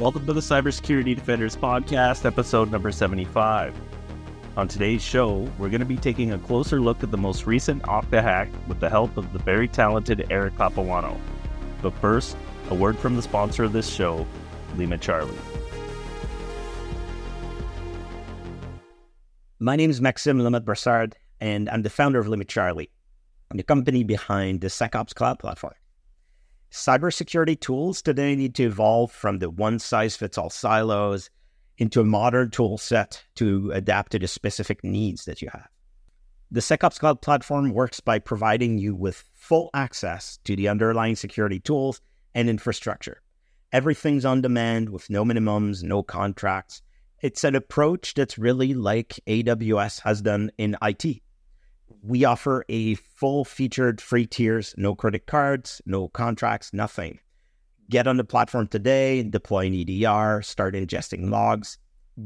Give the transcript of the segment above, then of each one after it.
Welcome to the Cybersecurity Defenders Podcast, episode number 75. On today's show, we're going to be taking a closer look at the most recent Okta hack with the help of the very talented Eric Capuano. But first, a word from the sponsor of this show, Lima Charlie. My name is Maxime Lamothe-Brassard, and I'm the founder of Lima Charlie, the company behind the SecOps Cloud platform. Cybersecurity tools today need to evolve from the one size fits all silos into a modern tool set to adapt to the specific needs that you have. The SecOps Cloud platform works by providing you with full access to the underlying security tools and infrastructure. Everything's on demand with no minimums, no contracts. It's an approach that's really like AWS has done in IT we offer a full featured free tiers, no credit cards, no contracts, nothing. Get on the platform today, deploy an EDR, start ingesting logs,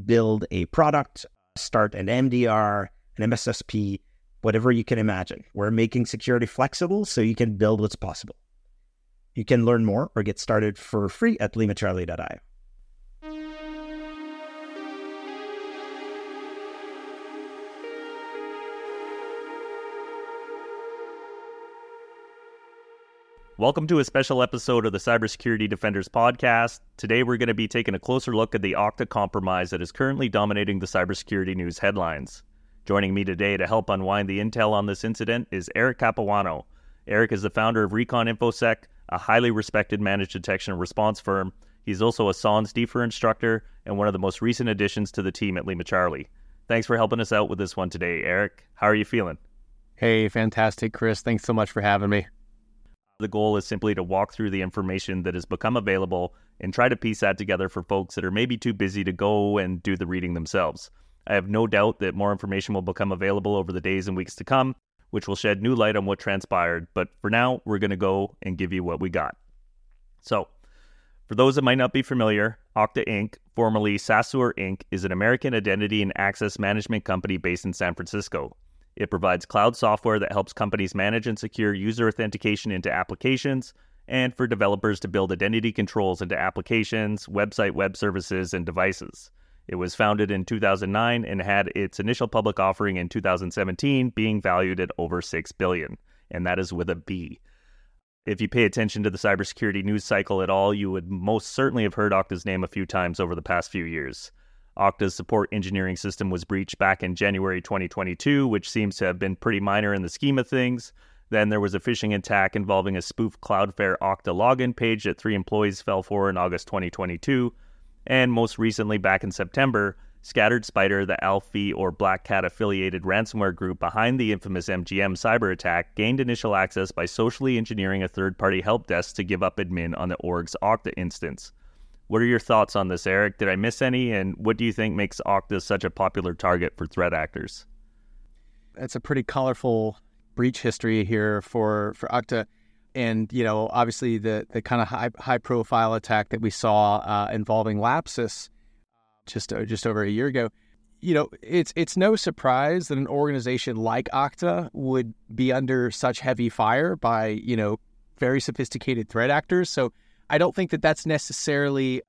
build a product, start an MDR, an MSSP, whatever you can imagine. We're making security flexible so you can build what's possible. You can learn more or get started for free at limacharlie.io. Welcome to a special episode of the Cybersecurity Defenders podcast. Today, we're going to be taking a closer look at the Okta compromise that is currently dominating the cybersecurity news headlines. Joining me today to help unwind the intel on this incident is Eric Capuano. Eric is the founder of Recon InfoSec, a highly respected managed detection and response firm. He's also a SANS DFIR instructor and one of the most recent additions to the team at Lima Charlie. Thanks for helping us out with this one today, Eric. How are you feeling? Hey, fantastic, Chris. Thanks so much for having me. The goal is simply to walk through the information that has become available and try to piece that together for folks that are maybe too busy to go and do the reading themselves. I have no doubt that more information will become available over the days and weeks to come, which will shed new light on what transpired. But for now, we're going to go and give you what we got. So, for those that might not be familiar, Okta Inc., formerly Saasure Inc., is an American identity and access management company based in San Francisco. It provides cloud software that helps companies manage and secure user authentication into applications and for developers to build identity controls into applications, website web services, and devices. It was founded in 2009 and had its initial public offering in 2017 being valued at over 6 billion, and that is with a B. If you pay attention to the cybersecurity news cycle at all, you would most certainly have heard Okta's name a few times over the past few years. Okta's support engineering system was breached back in January 2022, which seems to have been pretty minor in the scheme of things. Then there was a phishing attack involving a spoof Cloudflare Okta login page that three employees fell for in August 2022. And most recently, back in September, Scattered Spider, the ALPHV or Black Cat affiliated ransomware group behind the infamous MGM cyber attack, gained initial access by socially engineering a third party help desk to give up admin on the org's Okta instance. What are your thoughts on this, Eric? Did I miss any? And what do you think makes Okta such a popular target for threat actors? It's a pretty colorful breach history here for for Okta, and you know, obviously the the kind of high high profile attack that we saw uh, involving Lapsus just uh, just over a year ago. You know, it's it's no surprise that an organization like Okta would be under such heavy fire by you know very sophisticated threat actors. So I don't think that that's necessarily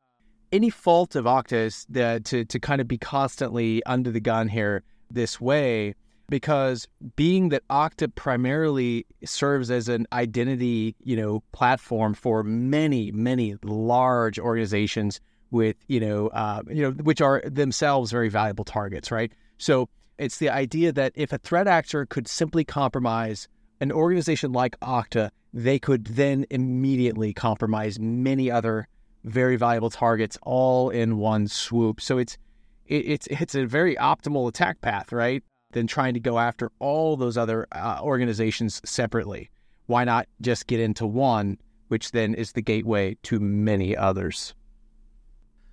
any fault of that to to kind of be constantly under the gun here this way because being that Okta primarily serves as an identity, you know, platform for many, many large organizations with, you know, uh, you know, which are themselves very valuable targets, right? So it's the idea that if a threat actor could simply compromise an organization like Okta, they could then immediately compromise many other very valuable targets all in one swoop. So it's it, it's it's a very optimal attack path, right? Than trying to go after all those other uh, organizations separately. Why not just get into one, which then is the gateway to many others?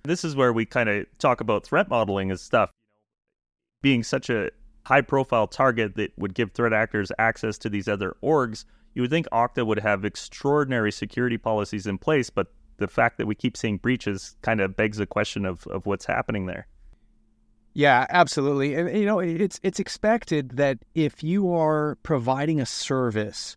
This is where we kind of talk about threat modeling and stuff. Being such a high profile target that would give threat actors access to these other orgs, you would think Okta would have extraordinary security policies in place, but the fact that we keep seeing breaches kind of begs the question of, of what's happening there. Yeah, absolutely. And you know, it's it's expected that if you are providing a service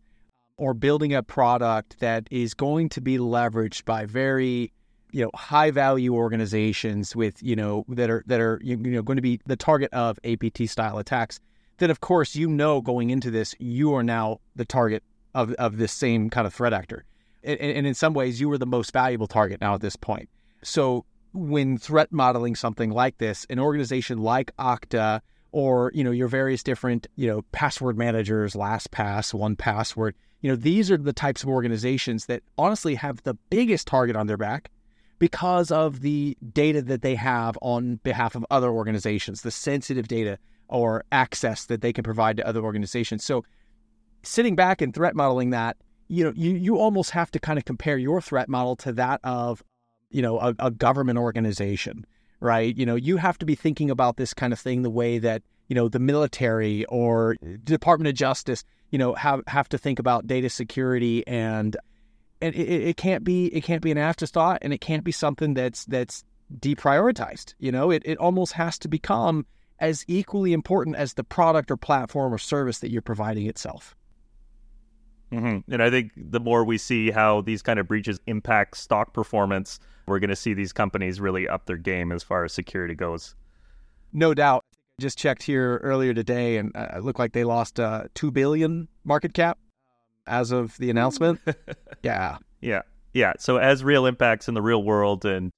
or building a product that is going to be leveraged by very you know high value organizations with you know that are that are you know going to be the target of APT style attacks, then of course you know going into this you are now the target of of this same kind of threat actor, and, and in some ways you were the most valuable target now at this point. So when threat modeling something like this, an organization like Okta or you know your various different you know password managers, LastPass, 1Password, you know these are the types of organizations that honestly have the biggest target on their back because of the data that they have on behalf of other organizations, the sensitive data or access that they can provide to other organizations. So sitting back and threat modeling that, you know, you you almost have to kind of compare your threat model to that of, you know, a, a government organization, right? You know, you have to be thinking about this kind of thing the way that, you know, the military or Department of Justice, you know, have have to think about data security and and it, it can't be it can't be an afterthought and it can't be something that's that's deprioritized. You know, it, it almost has to become as equally important as the product or platform or service that you're providing itself. Mm-hmm. And I think the more we see how these kind of breaches impact stock performance, we're going to see these companies really up their game as far as security goes. No doubt. Just checked here earlier today, and uh, it looked like they lost uh, two billion market cap as of the announcement. yeah. Yeah. Yeah. So as real impacts in the real world and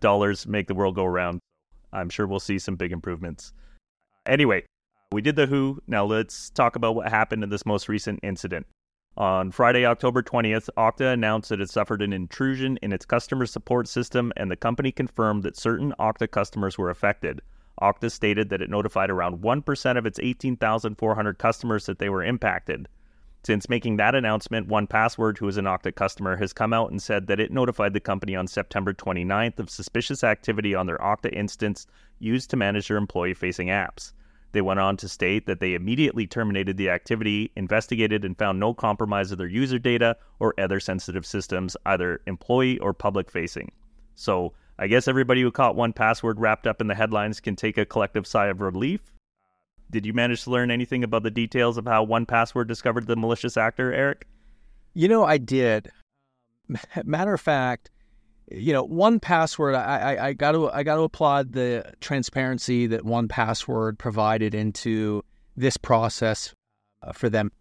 dollars make the world go around, I'm sure we'll see some big improvements. Anyway, we did the who. Now let's talk about what happened in this most recent incident. On Friday, October 20th, Okta announced that it suffered an intrusion in its customer support system, and the company confirmed that certain Okta customers were affected. Okta stated that it notified around 1% of its 18,400 customers that they were impacted. Since making that announcement, 1Password, who is an Okta customer, has come out and said that it notified the company on September 29th of suspicious activity on their Okta instance used to manage their employee facing apps. They went on to state that they immediately terminated the activity, investigated, and found no compromise of their user data or other sensitive systems, either employee or public facing. So, I guess everybody who caught 1Password wrapped up in the headlines can take a collective sigh of relief. Did you manage to learn anything about the details of how 1Password discovered the malicious actor, Eric? You know, I did. Matter of fact, you know, 1Password. I, I, I got to I got to applaud the transparency that 1Password provided into this process uh, for them.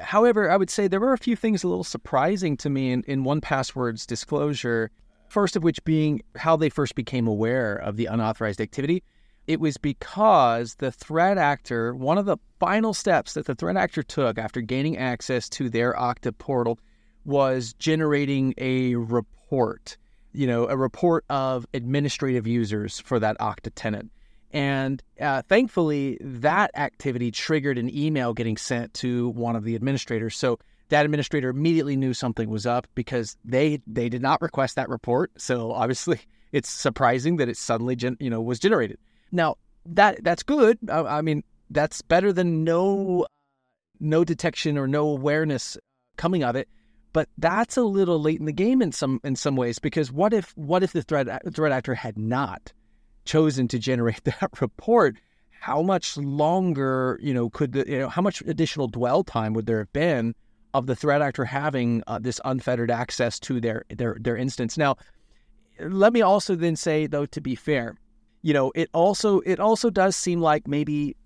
However, I would say there were a few things a little surprising to me in, in 1Password's disclosure. First of which being how they first became aware of the unauthorized activity. It was because the threat actor, one of the final steps that the threat actor took after gaining access to their Okta portal was generating a report you know, a report of administrative users for that Okta tenant. And uh, thankfully, that activity triggered an email getting sent to one of the administrators. So that administrator immediately knew something was up because they they did not request that report. So obviously, it's surprising that it suddenly gen, you know was generated. Now that that's good. I, I mean, that's better than no no detection or no awareness coming of it. But that's a little late in the game in some in some ways because what if what if the threat threat actor had not chosen to generate that report? How much longer, you know, could the, you know how much additional dwell time would there have been of the threat actor having uh, this unfettered access to their their their instance? Now, let me also then say though to be fair, you know, it also it also does seem like maybe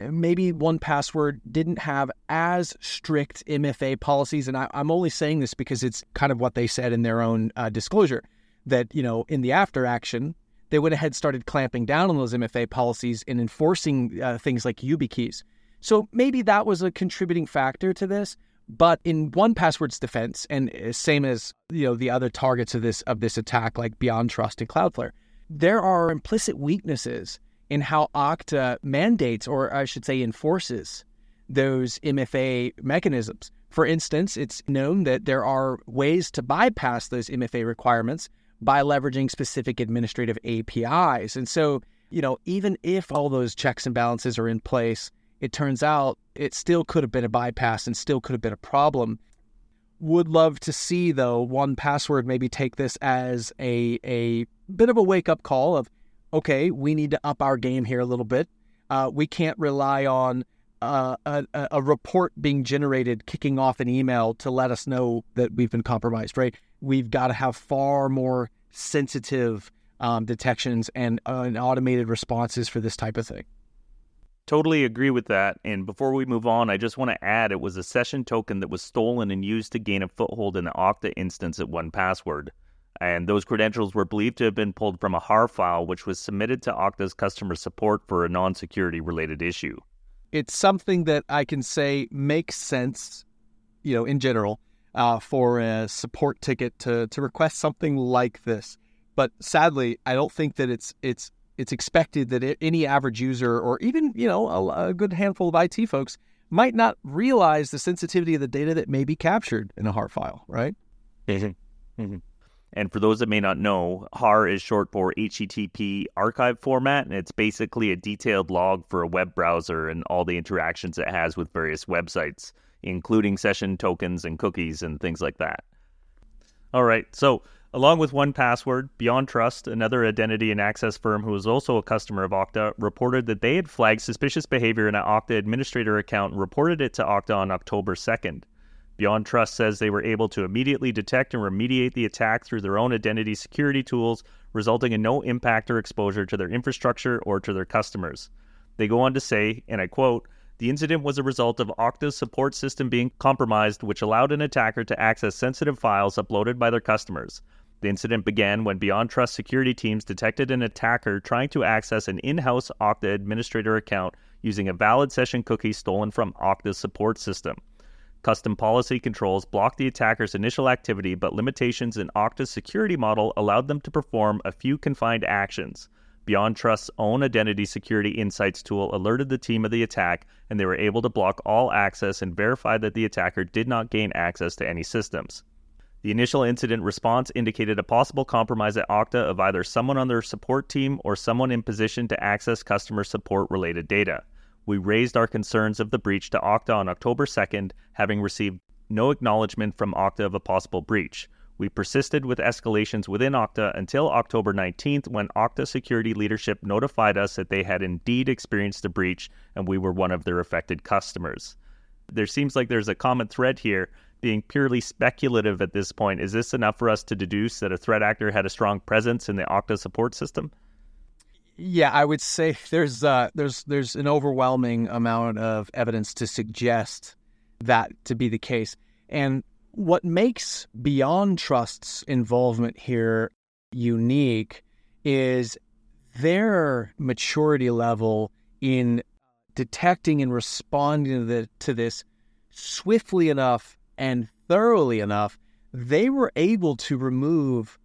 maybe 1Password didn't have as strict MFA policies. And I, am only saying this because it's kind of what they said in their own uh, disclosure that, you know, in the after action, they went ahead started clamping down on those MFA policies and enforcing uh, things like YubiKeys. So maybe that was a contributing factor to this. But in 1Password's defense, and uh, same as you know the other targets of this of this attack, like Beyond Trust and Cloudflare, there are implicit weaknesses in how Okta mandates, or I should say, enforces those MFA mechanisms. For instance, it's known that there are ways to bypass those MFA requirements by leveraging specific administrative APIs. And so, you know, even if all those checks and balances are in place, it turns out it still could have been a bypass and still could have been a problem. Would love to see, though, 1Password maybe take this as a, a bit of a wake up call of okay, we need to up our game here a little bit. Uh, we can't rely on uh, a, a, report being generated kicking off an email to let us know that we've been compromised, right? We've got to have far more sensitive um, detections and, uh, and automated responses for this type of thing. Totally agree with that. And before we move on, I just want to add it was a session token that was stolen and used to gain a foothold in the Okta instance at 1Password. And those credentials were believed to have been pulled from a HAR file, which was submitted to Okta's customer support for a non security related issue. It's something that I can say makes sense, you know, in general, uh, for a support ticket to, to request something like this. But sadly, I don't think that it's it's it's expected that any average user or even you know a, a, good handful of IT folks might not realize the sensitivity of the data that may be captured in a HAR file, right? Mm-hmm. Mm-hmm. And for those that may not know, HAR is short for HTTP archive format, and it's basically a detailed log for a web browser and all the interactions it has with various websites, including session tokens and cookies and things like that. All right, so Along with 1Password, Beyond Trust, another identity and access firm who was also a customer of Okta, reported that they had flagged suspicious behavior in an Okta administrator account and reported it to Okta on October 2nd. Beyond Trust says they were able to immediately detect and remediate the attack through their own identity security tools, resulting in no impact or exposure to their infrastructure or to their customers. They go on to say, and I quote, the incident was a result of Okta's support system being compromised, which allowed an attacker to access sensitive files uploaded by their customers. The incident began when BeyondTrust security teams detected an attacker trying to access an in house Okta administrator account using a valid session cookie stolen from Okta's support system. Custom policy controls blocked the attacker's initial activity, but limitations in Okta's security model allowed them to perform a few confined actions. BeyondTrust's own identity security insights tool alerted the team of the attack, and they were able to block all access and verify that the attacker did not gain access to any systems. The initial incident response indicated a possible compromise at Okta of either someone on their support team or someone in position to access customer support related data. We raised our concerns of the breach to Okta on October 2nd, having received no acknowledgement from Okta of a possible breach. We persisted with escalations within Okta until October 19th when Okta security leadership notified us that they had indeed experienced a breach and we were one of their affected customers. There seems like there's a common thread here being purely speculative at this point, is this enough for us to deduce that a threat actor had a strong presence in the Okta support system? Yeah, I would say there's uh, there's there's an overwhelming amount of evidence to suggest that to be the case. And what makes Beyond Trust's involvement here unique is their maturity level in detecting and responding to, the, to this swiftly enough and thoroughly enough, they were able to remove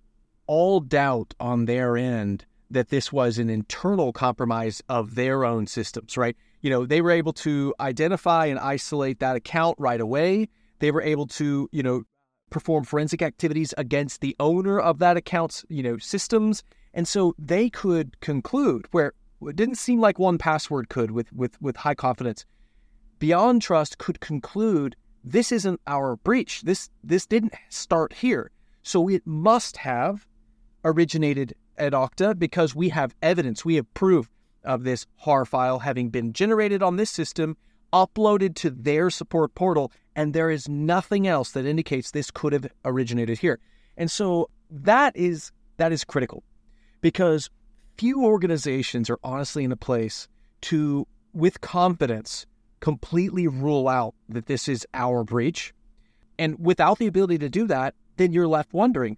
all doubt on their end that this was an internal compromise of their own systems, right? You know, they were able to identify and isolate that account right away. They were able to, you know, perform forensic activities against the owner of that account's, you know, systems. And so they could conclude where it didn't seem like 1Password could with with with high confidence. BeyondTrust could conclude this isn't our breach. This this didn't start here. So it must have originated at Okta because we have evidence, we have proof of this HAR file having been generated on this system, uploaded to their support portal, and there is nothing else that indicates this could have originated here. And so that is that is critical because few organizations are honestly in a place to with confidence completely rule out that this is our breach. And without the ability to do that, then you're left wondering,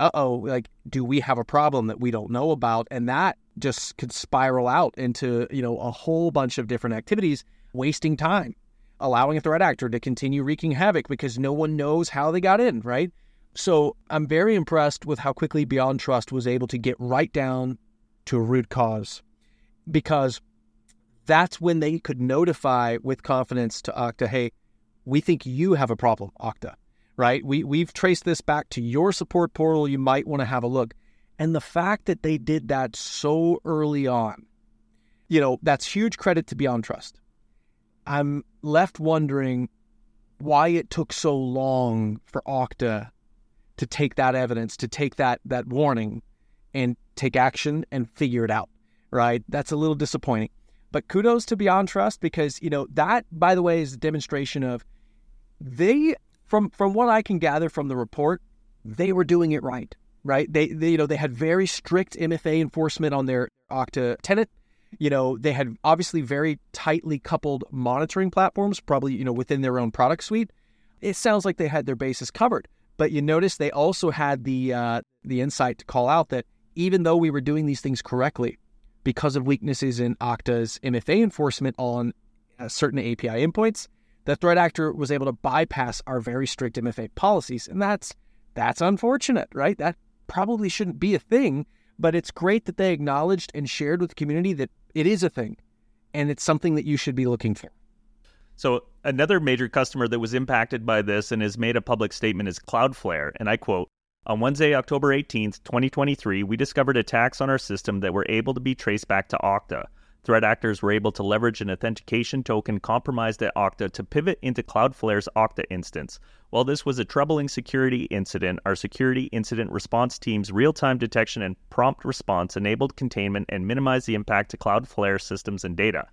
uh oh, like, do we have a problem that we don't know about? And that just could spiral out into, you know, a whole bunch of different activities, wasting time, allowing a threat actor to continue wreaking havoc because no one knows how they got in, right? So I'm very impressed with how quickly Beyond Trust was able to get right down to a root cause because that's when they could notify with confidence to Okta, hey, we think you have a problem, Okta, right? We, we've traced this back to your support portal. You might want to have a look. And the fact that they did that so early on, you know, that's huge credit to BeyondTrust. I'm left wondering why it took so long for Okta to take that evidence, to take that that warning and take action and figure it out, right? That's a little disappointing. But kudos to Beyond Trust because, you know, that, by the way, is a demonstration of they, from, from what I can gather from the report, they were doing it right. right? They, they you know they had very strict MFA enforcement on their Okta tenant. You know they had obviously very tightly coupled monitoring platforms, probably you know within their own product suite. It sounds like they had their bases covered, but you notice they also had the uh, the insight to call out that even though we were doing these things correctly, because of weaknesses in Okta's MFA enforcement on uh, certain API endpoints, the threat actor was able to bypass our very strict MFA policies, and that's that's unfortunate, right? That probably shouldn't be a thing, but it's great that they acknowledged and shared with the community that it is a thing, and it's something that you should be looking for. So another major customer that was impacted by this and has made a public statement is Cloudflare, and I quote. On Wednesday, October 18th, 2023, we discovered attacks on our system that were able to be traced back to Okta. Threat actors were able to leverage an authentication token compromised at Okta to pivot into Cloudflare's Okta instance. While this was a troubling security incident, our security incident response team's real time detection and prompt response enabled containment and minimized the impact to Cloudflare systems and data.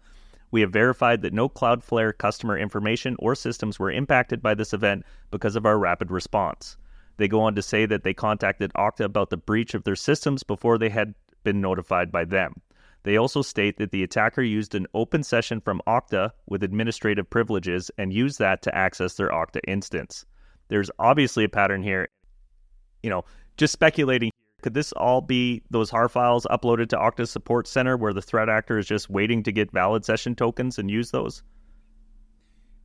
We have verified that no Cloudflare customer information or systems were impacted by this event because of our rapid response. They go on to say that they contacted Okta about the breach of their systems before they had been notified by them. They also state that the attacker used an open session from Okta with administrative privileges and used that to access their Okta instance. There's obviously a pattern here. You know, just speculating, could this all be those HAR files uploaded to Okta Support Center where the threat actor is just waiting to get valid session tokens and use those?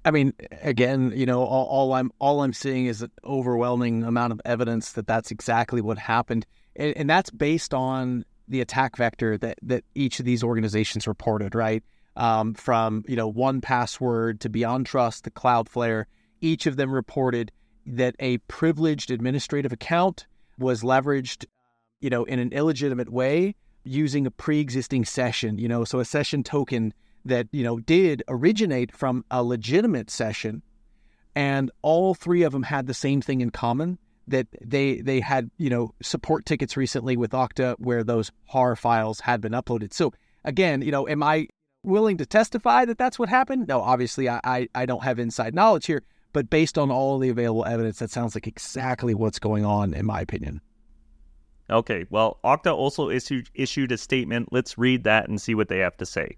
I mean, again, you know, all, all, I'm all I'm seeing is an overwhelming amount of evidence that that's exactly what happened, and, and that's based on the attack vector that that each of these organizations reported, right? Um, from you know 1Password to BeyondTrust to Cloudflare, each of them reported that a privileged administrative account was leveraged, you know, in an illegitimate way using a pre-existing session. You know, so a session token that you know did originate from a legitimate session, and all three of them had the same thing in common that they they had you know support tickets recently with Okta where those HAR files had been uploaded. So again, you know, am I willing to testify that that's what happened? No, obviously I I, I don't have inside knowledge here, but based on all the available evidence, that sounds like exactly what's going on, in my opinion. Okay, well, Okta also issued issued a statement. Let's read that and see what they have to say.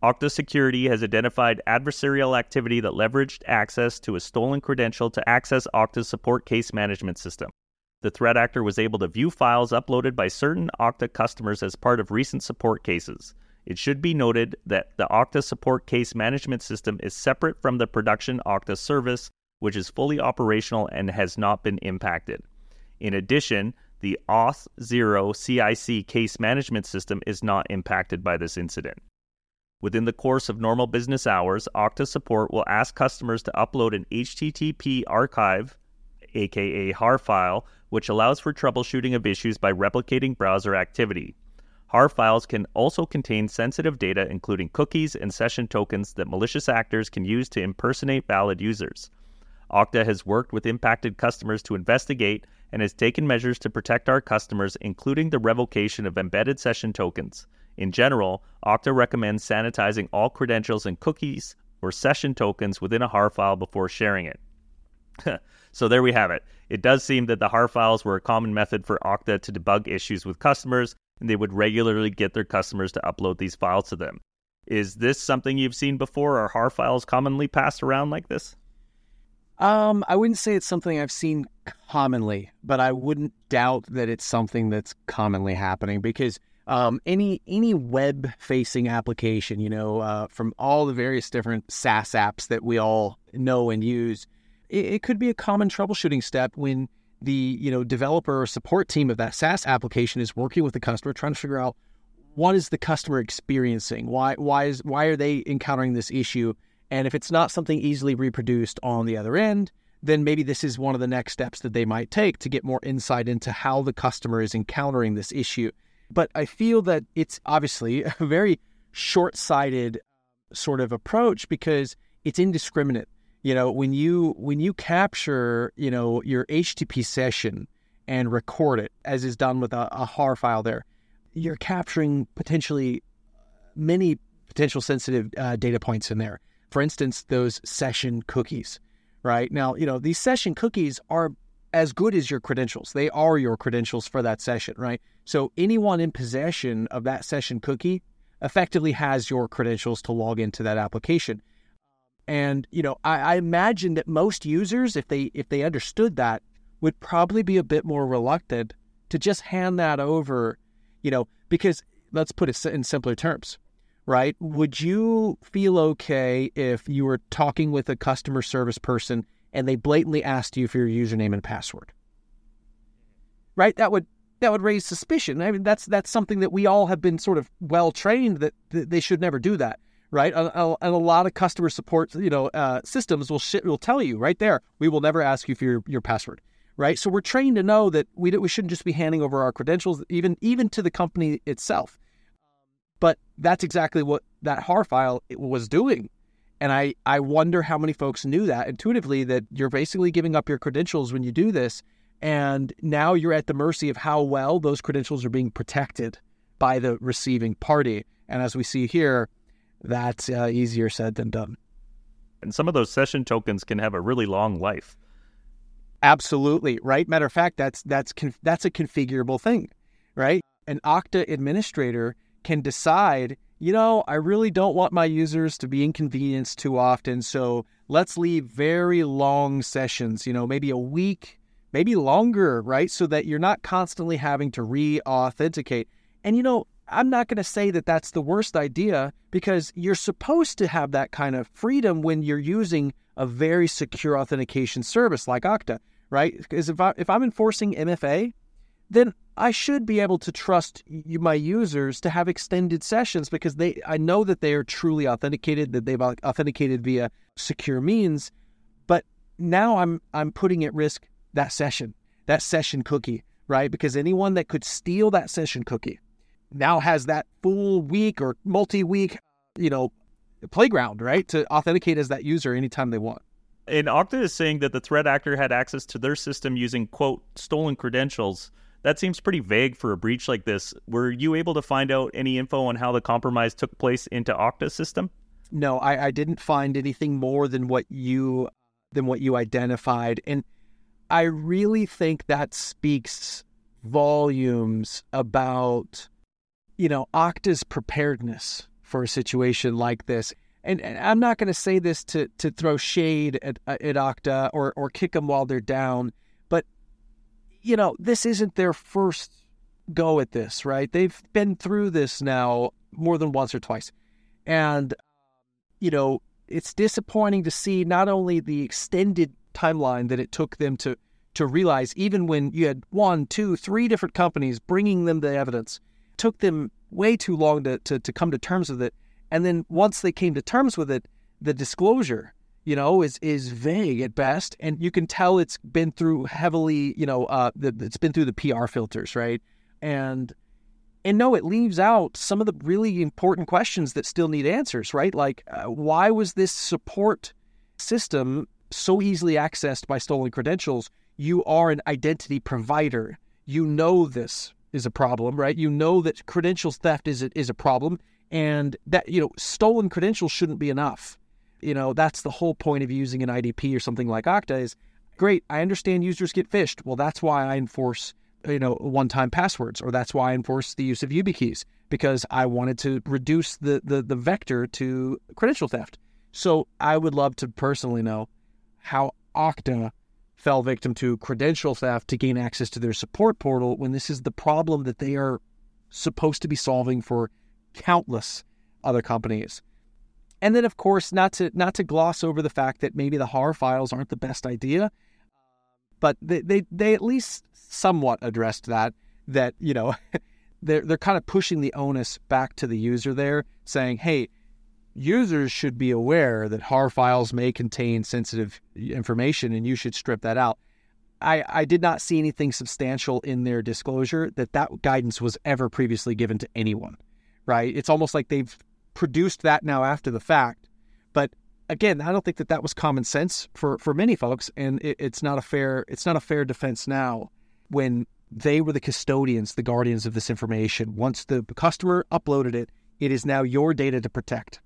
Okta Security has identified adversarial activity that leveraged access to a stolen credential to access Okta's support case management system. The threat actor was able to view files uploaded by certain Okta customers as part of recent support cases. It should be noted that the Okta support case management system is separate from the production Okta service, which is fully operational and has not been impacted. In addition, the Auth0 CIC case management system is not impacted by this incident. Within the course of normal business hours, Okta support will ask customers to upload an HTTP archive, aka HAR file, which allows for troubleshooting of issues by replicating browser activity. HAR files can also contain sensitive data, including cookies and session tokens that malicious actors can use to impersonate valid users. Okta has worked with impacted customers to investigate and has taken measures to protect our customers, including the revocation of embedded session tokens. In general, Okta recommends sanitizing all credentials and cookies or session tokens within a HAR file before sharing it. so there we have it. It does seem that the HAR files were a common method for Okta to debug issues with customers, and they would regularly get their customers to upload these files to them. Is this something you've seen before? Are HAR files commonly passed around like this? Um, I wouldn't say it's something I've seen commonly, but I wouldn't doubt that it's something that's commonly happening because um, any any web facing application, you know, uh, from all the various different SaaS apps that we all know and use, it, it, could be a common troubleshooting step when the you know developer or support team of that SaaS application is working with the customer, trying to figure out what is the customer experiencing, why why is why are they encountering this issue, and if it's not something easily reproduced on the other end, then maybe this is one of the next steps that they might take to get more insight into how the customer is encountering this issue. But I feel that it's obviously a very short sighted sort of approach because it's indiscriminate. You know, when you when you capture, you know, your HTTP session and record it, as is done with a, a HAR file there, you're capturing potentially many potential sensitive uh, data points in there. For instance, those session cookies, right? Now, you know, these session cookies are as good as your credentials. They are your credentials for that session, right? So anyone in possession of that session cookie effectively has your credentials to log into that application. And you know, I, I imagine that most users, if they if they understood that, would probably be a bit more reluctant to just hand that over, you know, because let's put it in simpler terms, right? Would you feel okay if you were talking with a customer service person and they blatantly asked you for your username and password? Right? That would that would raise suspicion. I mean, that's that's something that we all have been sort of well trained that, that they should never do that, right? And a, a, lot of customer support, you know, uh, systems will sh- will tell you right there, we will never ask you for your, your password right? So we're trained to know that we we shouldn't just be handing over our credentials, even even to the company itself. But that's exactly what that HAR file was doing. And I, I wonder how many folks knew that intuitively that you're basically giving up your credentials when you do this. And now you're at the mercy of how well those credentials are being protected by the receiving party. And as we see here, that's uh, easier said than done. And some of those session tokens can have a really long life. Absolutely right. Matter of fact, that's that's that's a configurable thing, right? An Okta administrator can decide, you know, I really don't want my users to be inconvenienced too often, so let's leave very long sessions. You know, maybe a week, maybe longer, right? So that you're not constantly having to re-authenticate. And you know, I'm not going to say that that's the worst idea because you're supposed to have that kind of freedom when you're using a very secure authentication service like Okta, right? Because if, I, if I'm enforcing MFA, then I should be able to trust my users to have extended sessions because they I know that they are truly authenticated, that they've authenticated via secure means. But now I'm I'm putting at risk that session, that session cookie, right? Because anyone that could steal that session cookie now has that full week or multi-week, you know, playground, right? To authenticate as that user anytime they want. And Okta is saying that the threat actor had access to their system using, quote, stolen credentials. That seems pretty vague for a breach like this. Were you able to find out any info on how the compromise took place into Okta's system? No, I, I didn't find anything more than what you than what you identified. And I really think that speaks volumes about, you know, Okta's preparedness for a situation like this. And, and I'm not going to say this to to throw shade at, at Okta or or kick them while they're down, you know this isn't their first go at this, right? They've been through this now more than once or twice, and you know it's disappointing to see not only the extended timeline that it took them to to realize, even when you had one, two, three different companies bringing them the evidence, took them way too long to, to, to come to terms with it. And then once they came to terms with it, the disclosure, you know, is is vague at best, and you can tell it's been through heavily, you know, uh, it's been through the PR filters, right? And and no, it leaves out some of the really important questions that still need answers, right? Like, uh, why was this support system so easily accessed by stolen credentials? You are an identity provider. You know this is a problem, right? You know that credentials theft is a, is a problem, and that you know stolen credentials shouldn't be enough. You know that's the whole point of using an IDP or something like Okta is great. I understand users get phished. Well, that's why I enforce you know one-time passwords, or that's why I enforce the use of YubiKeys because I wanted to reduce the the, the vector to credential theft. So I would love to personally know how Okta fell victim to credential theft to gain access to their support portal when this is the problem that they are supposed to be solving for countless other companies. And then of course not to not to gloss over the fact that maybe the HAR files aren't the best idea, but they they, they at least somewhat addressed that that, you know, they're they're kind of pushing the onus back to the user there, saying, hey, users should be aware that HAR files may contain sensitive information and you should strip that out. I, I did not see anything substantial in their disclosure that that guidance was ever previously given to anyone, right? It's almost like they've produced that now after the fact. But again, I don't think that that was common sense for, for many folks, and it, it's not a fair it's not a fair defense now when they were the custodians, the guardians of this information. Once the customer uploaded it, it is now your data to protect.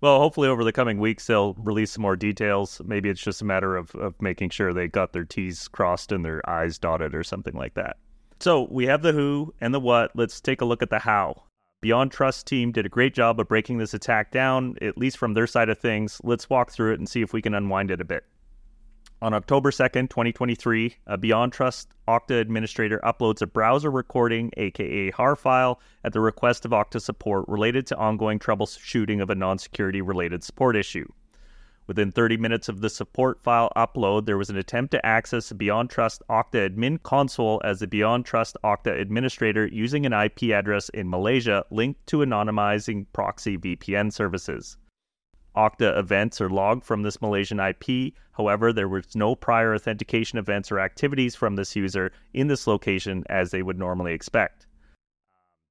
Well, hopefully over the coming weeks they'll release some more details. Maybe it's just a matter of, of making sure they got their T's crossed and their I's dotted or something like that. So we have the who and the what. Let's take a look at the how. Beyond Trust team did a great job of breaking this attack down, at least from their side of things. Let's walk through it and see if we can unwind it a bit. On October 2nd, 2023, a Beyond Trust Okta administrator uploads a browser recording, aka HAR file, at the request of Okta support related to ongoing troubleshooting of a non security related support issue. Within 30 minutes of the support file upload, there was an attempt to access the Beyond Trust Okta admin console as the Beyond Trust Okta administrator using an IP address in Malaysia linked to anonymizing proxy VPN services. Okta events are logged from this Malaysian IP. However, there was no prior authentication events or activities from this user in this location as they would normally expect.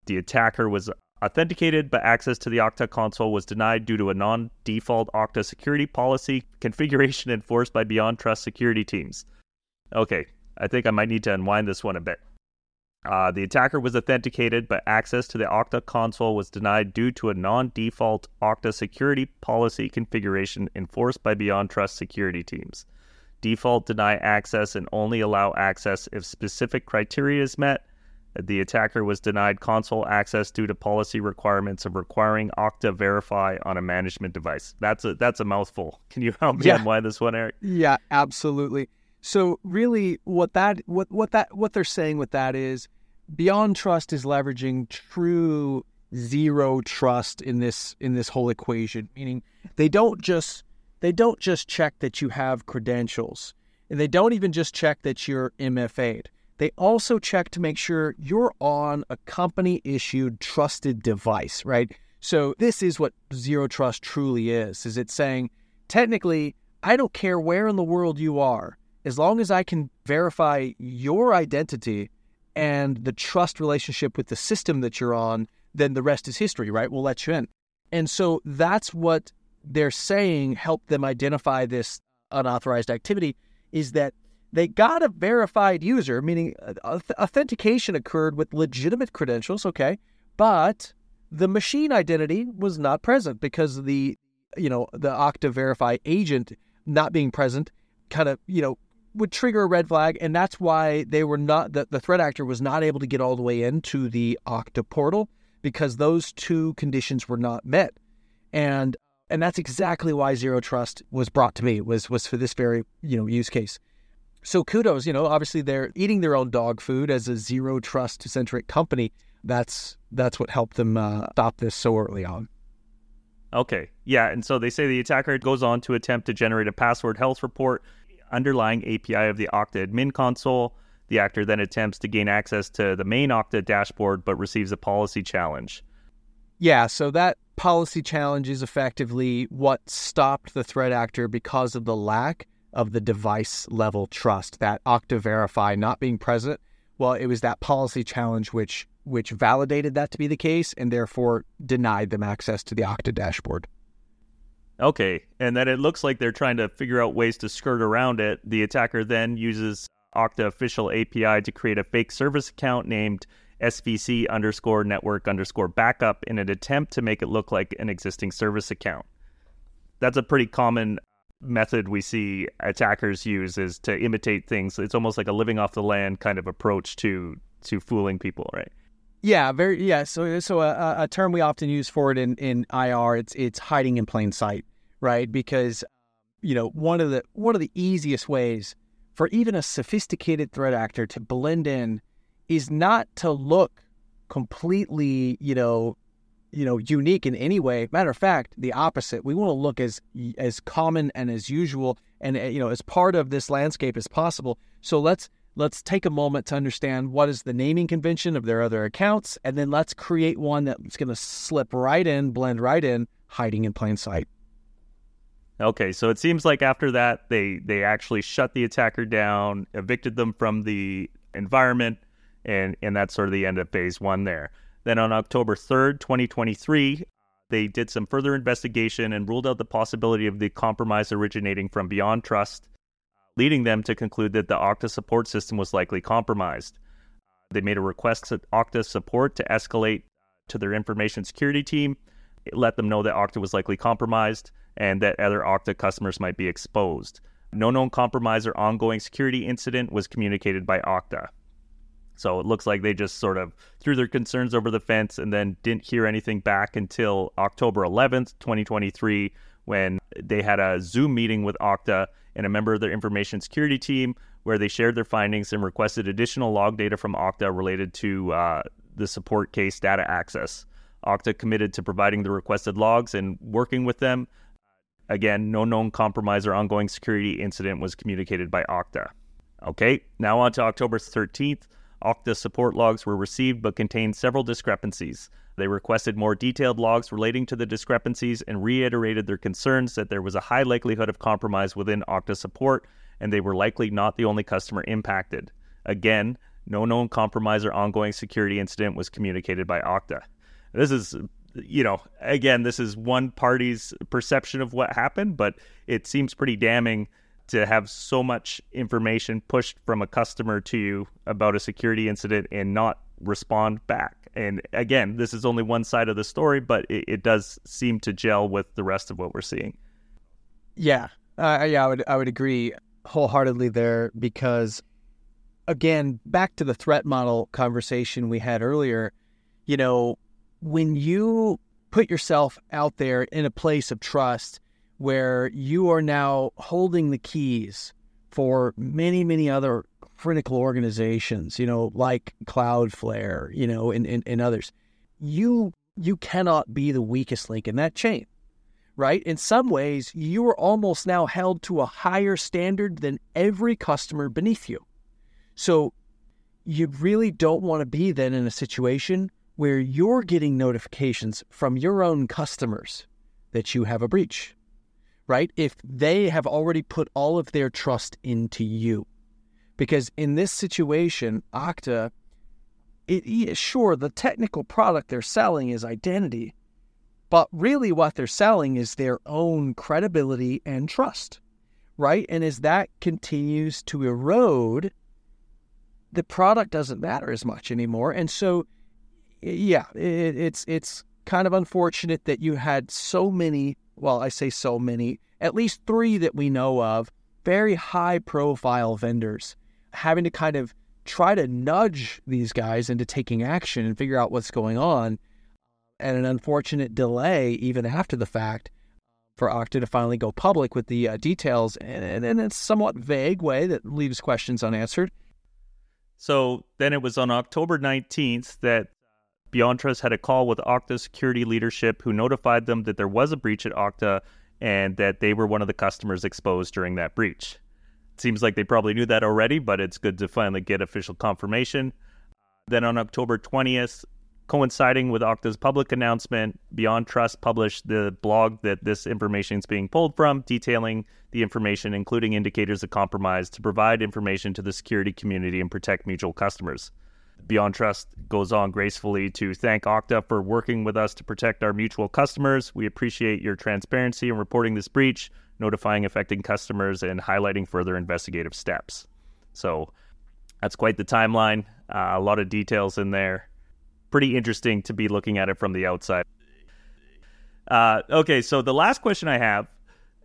The attacker was authenticated, but access to the Okta console was denied due to a non default Okta security policy configuration enforced by Beyond Trust security teams. Okay, I think I might need to unwind this one a bit. Uh, the attacker was authenticated, but access to the Okta console was denied due to a non default Okta security policy configuration enforced by Beyond Trust security teams. Default deny access and only allow access if specific criteria is met. The attacker was denied console access due to policy requirements of requiring Okta verify on a management device. That's a that's a mouthful. Can you help me Yeah. unwind this one, Eric? Yeah, absolutely. So really what that what what that what they're saying with that is Beyond Trust is leveraging true zero trust in this in this whole equation, meaning they don't just they don't just check that you have credentials. And they don't even just check that you're MFA'd. They also check to make sure you're on a company issued trusted device, right? So this is what zero trust truly is. Is it saying technically I don't care where in the world you are, as long as I can verify your identity and the trust relationship with the system that you're on, then the rest is history, right? We'll let you in. And so that's what they're saying helped them identify this unauthorized activity is that they got a verified user, meaning uh, authentication occurred with legitimate credentials, okay, but the machine identity was not present because the you know the Okta Verify agent not being present kind of you know would trigger a red flag, and that's why they were not the, the threat actor was not able to get all the way into the Okta portal because those two conditions were not met, and and that's exactly why zero trust was brought to me was was for this very you know use case. So kudos, you know, obviously they're eating their own dog food as a zero trust centric company. That's that's what helped them uh, stop this so early on. Okay. Yeah. And so they say the attacker goes on to attempt to generate a password health report underlying API of the Okta admin console. The actor then attempts to gain access to the main Okta dashboard but receives a policy challenge. Yeah, so that policy challenge is effectively what stopped the threat actor because of the lack of the device level trust. That Okta Verify not being present, well, it was that policy challenge which which validated that to be the case and therefore denied them access to the Okta dashboard. Okay. And then it looks like they're trying to figure out ways to skirt around it. The attacker then uses Okta official API to create a fake service account named SVC underscore network underscore backup in an attempt to make it look like an existing service account. That's a pretty common method we see attackers use is to imitate things. It's almost like a living off the land kind of approach to to fooling people, right? Yeah, very yeah. So so a, a term we often use for it in, in IR it's it's hiding in plain sight, right? Because you know one of the one of the easiest ways for even a sophisticated threat actor to blend in is not to look completely you know you know unique in any way. Matter of fact, the opposite. We want to look as as common and as usual and uh, you know as part of this landscape as possible. So let's let's take a moment to understand what is the naming convention of their other accounts, and then let's create one that's going to slip right in, blend right in, hiding in plain sight. Okay, so it seems like after that they they actually shut the attacker down, evicted them from the environment, and and that's sort of the end of phase one there. Then on October third, twenty twenty three, they did some further investigation and ruled out the possibility of the compromise originating from Beyond Trust, leading them to conclude that the Okta support system was likely compromised. They made a request to Okta support to escalate to their information security team. let them know that Okta was likely compromised and that other Okta customers might be exposed. No known compromise or ongoing security incident was communicated by Okta. So it looks like they just sort of threw their concerns over the fence and then didn't hear anything back until October 11th, 2023, when they had a Zoom meeting with Okta and a member of their information security team where they shared their findings and requested additional log data from Okta related to uh, the support case data access. Okta committed to providing the requested logs and working with them. Again, no known compromise or ongoing security incident was communicated by Okta. Okay, now on to October 13th. Okta support logs were received but contained several discrepancies. They requested more detailed logs relating to the discrepancies and reiterated their concerns that there was a high likelihood of compromise within Okta support and they were likely not the only customer impacted. Again, no known compromise or ongoing security incident was communicated by Okta. This is, you know, again, this is one party's perception of what happened, but it seems pretty damning to have so much information pushed from a customer to you about a security incident and not respond back. And again, this is only one side of the story, but it, it does seem to gel with the rest of what we're seeing. Yeah, uh, yeah, I would I would agree wholeheartedly there because, again, back to the threat model conversation we had earlier. You know, when you put yourself out there in a place of trust where you are now holding the keys for many, many other critical organizations, you know, like Cloudflare, you know, and, and, and others, you you cannot be the weakest link in that chain. Right? In some ways, you are almost now held to a higher standard than every customer beneath you. So you really don't want to be then in a situation where you're getting notifications from your own customers that you have a breach right? If they have already put all of their trust into you. Because in this situation, Okta, it, sure, the technical product they're selling is identity, but really what they're selling is their own credibility and trust, right? And as that continues to erode, the product doesn't matter as much anymore. And so, yeah, it, it's it's kind of unfortunate that you had so many well, I say so many, at least three that we know of, very high profile vendors having to kind of try to nudge these guys into taking action and figure out what's going on. And an unfortunate delay, even after the fact, for Okta to finally go public with the uh, details in, in a somewhat vague way that leaves questions unanswered. So then it was on October 19th that BeyondTrust had a call with Okta security leadership who notified them that there was a breach at Okta and that they were one of the customers exposed during that breach. It seems like they probably knew that already, but it's good to finally get official confirmation. Then on October 20th, coinciding with Okta's public announcement, BeyondTrust published the blog that this information is being pulled from, detailing the information, including indicators of compromise, to provide information to the security community and protect mutual customers. BeyondTrust goes on gracefully to thank Okta for working with us to protect our mutual customers. We appreciate your transparency in reporting this breach, notifying affected customers, and highlighting further investigative steps. So that's quite the timeline. Uh, a lot of details in there. Pretty interesting to be looking at it from the outside. Uh, okay, so the last question I have,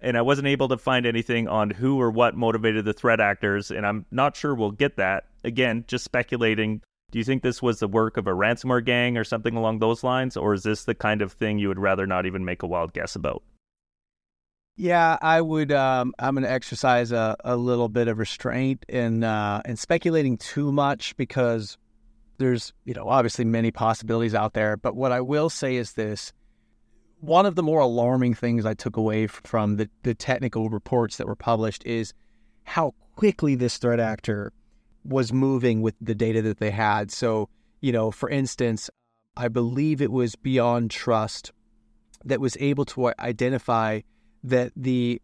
and I wasn't able to find anything on who or what motivated the threat actors, and I'm not sure we'll get that. Again, just speculating do you think this was the work of a ransomware gang or something along those lines, or is this the kind of thing you would rather not even make a wild guess about? Yeah, I would. Um, I'm going to exercise a, a little bit of restraint in uh, in speculating too much because there's you know obviously many possibilities out there. But what I will say is this: one of the more alarming things I took away from the the technical reports that were published is how quickly this threat actor was moving with the data that they had. So, you know, for instance, I believe it was BeyondTrust that was able to identify that the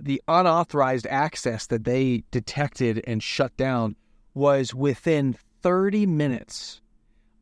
the unauthorized access that they detected and shut down was within 30 minutes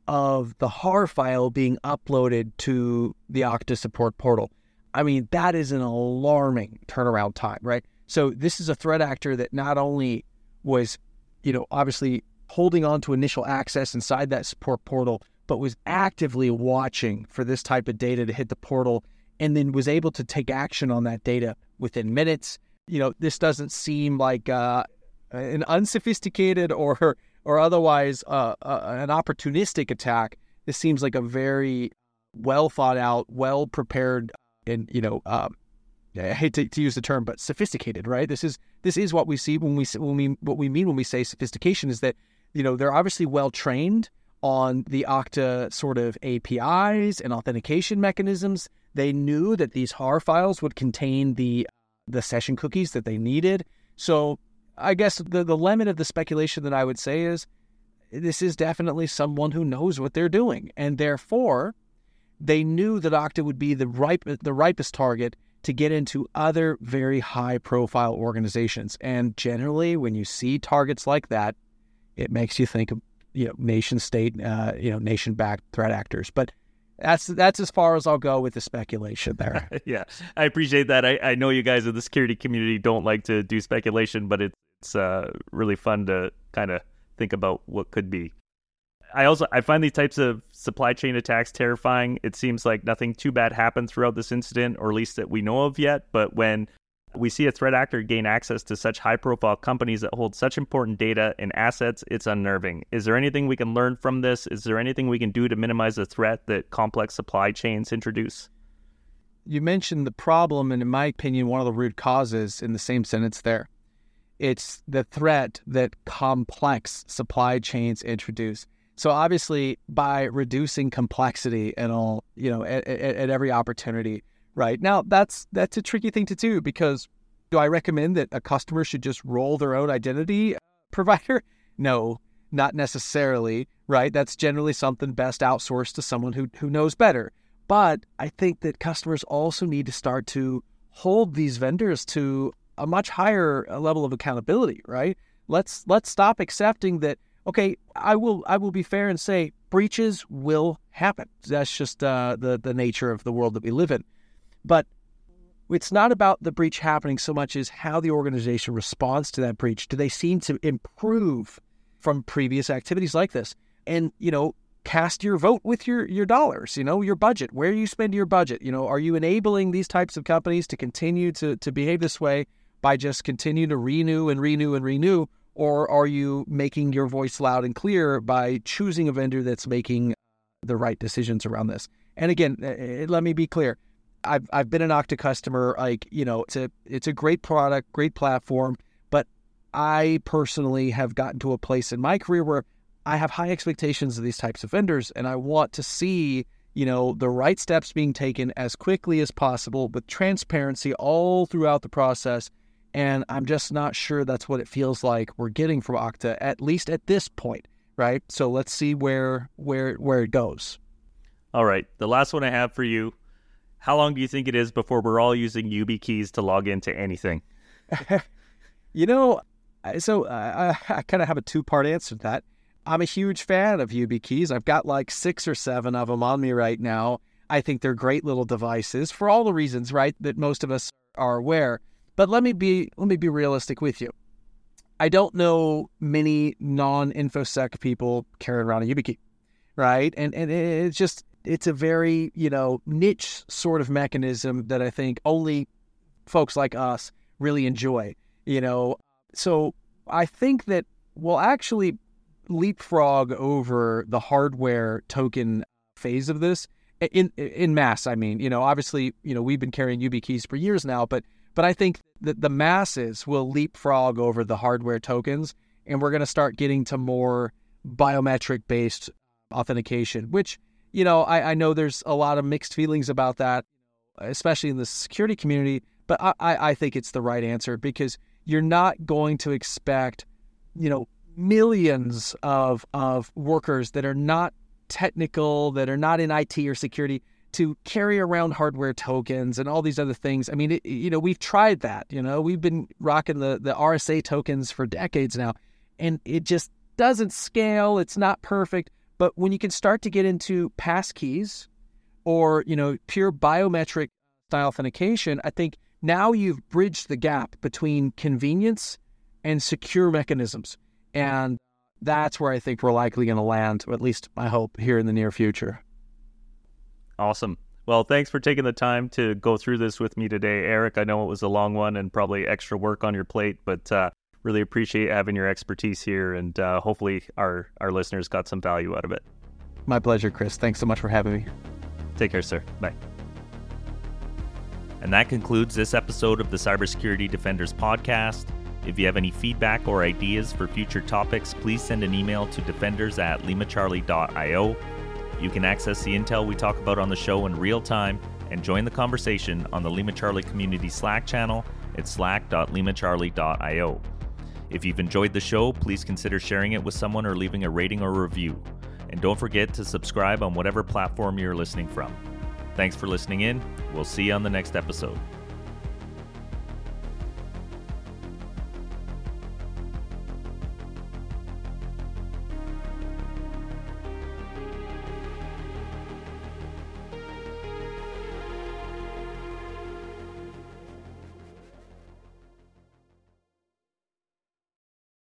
of the HAR file being uploaded to the Okta support portal. I mean, that is an alarming turnaround time, right? So this is a threat actor that not only was you know, obviously holding on to initial access inside that support portal but was actively watching for this type of data to hit the portal and then was able to take action on that data within minutes. You know, this doesn't seem like uh, an unsophisticated or or otherwise uh, uh, an opportunistic attack. This seems like a very well thought out, well prepared, and you know, um, I hate to, to, use the term, but sophisticated, right? This is this is what we see when we when we what we mean when we say sophistication is that you know they're obviously well trained on the Okta sort of APIs and authentication mechanisms. They knew that these HAR files would contain the the session cookies that they needed. So I guess the the limit of the speculation that I would say is this is definitely someone who knows what they're doing, and therefore they knew that Okta would be the ripe the ripest target to get into other very high profile organizations. And generally, when you see targets like that, it makes you think of you know nation state, uh, you know nation backed threat actors. But that's that's as far as I'll go with the speculation there. yeah, I appreciate that. I, I know you guys in the security community don't like to do speculation, but it's uh, really fun to kind of think about what could be. I also I find these types of supply chain attacks terrifying. It seems like nothing too bad happened throughout this incident, or at least that we know of yet. But when we see a threat actor gain access to such high profile companies that hold such important data and assets, it's unnerving. Is there anything we can learn from this? Is there anything we can do to minimize the threat that complex supply chains introduce? You mentioned the problem, and in my opinion, one of the root causes in the same sentence there. It's the threat that complex supply chains introduce. So obviously, by reducing complexity and all, you know, at, at, at every opportunity, right now, that's that's a tricky thing to do because do I recommend that a customer should just roll their own identity uh, provider? No, not necessarily, right? That's generally something best outsourced to someone who who knows better. But I think that customers also need to start to hold these vendors to a much higher uh, level of accountability, right? Let's let's stop accepting that okay, I will I will be fair and say breaches will happen. That's just uh, the the nature of the world that we live in. But it's not about the breach happening so much as how the organization responds to that breach. Do they seem to improve from previous activities like this? And you know, cast your vote with your your dollars. You know, your budget. Where you spend your budget. You know, are you enabling these types of companies to continue to to behave this way by just continue to renew and renew and renew? Or are you making your voice loud and clear by choosing a vendor that's making the right decisions around this? And again, eh, eh, let me be clear. I've, I've been an Okta customer. Like, you know, it's a, it's a great product, great platform. But I personally have gotten to a place in my career where I have high expectations of these types of vendors. And I want to see, you know, the right steps being taken as quickly as possible with transparency all throughout the process and I'm just not sure that's what it feels like we're getting from Okta, at least at this point, right? So let's see where where where it goes. All right. The last one I have for you. How long do you think it is before we're all using YubiKeys to log into anything? you know, so uh, I, I kind of have a two part answer to that. I'm a huge fan of YubiKeys. I've got like six or seven of them on me right now. I think they're great little devices for all the reasons, right, that most of us are aware. But let me be let me be realistic with you. I don't know many non-infosec people carrying around a YubiKey, right? And and it's just it's a very you know niche sort of mechanism that I think only folks like us really enjoy. You know, so I think that we'll actually leapfrog over the hardware token phase of this in in mass. I mean, you know, obviously, you know, we've been carrying YubiKeys for years now, but but I think that the masses will leapfrog over the hardware tokens, and we're going to start getting to more biometric based uh, authentication, which, you know, I, I, know there's a lot of mixed feelings about that, especially in the security community, but I, I think it's the right answer because you're not going to expect, you know, millions of, of workers that are not technical, that are not in IT or security to carry around hardware tokens and all these other things. I mean, it, you know, we've tried that. You know, we've been rocking the the RSA tokens for decades now, and it just doesn't scale. It's not perfect. But when you can start to get into passkeys or you know pure biometric style authentication, I think now you've bridged the gap between convenience and secure mechanisms. And that's where I think we're likely going to land, at least I hope, here in the near future. Awesome. Well, thanks for taking the time to go through this with me today, Eric. I know it was a long one and probably extra work on your plate, but uh, really appreciate having your expertise here, and uh, hopefully our our listeners got some value out of it. My pleasure, Chris. Thanks so much for having me. Take care, sir. Bye. And that concludes this episode of the Cybersecurity Defenders podcast. If you have any feedback or ideas for future topics, please send an email to defenders at limacharlie.io. You can access the intel we talk about on the show in real time and join the conversation on the Lima Charlie Community Slack channel at slack.limacharlie.io. If you've enjoyed the show, please consider sharing it with someone or leaving a rating or review. And don't forget to subscribe on whatever platform you're listening from. Thanks for listening in. We'll see you on the next episode.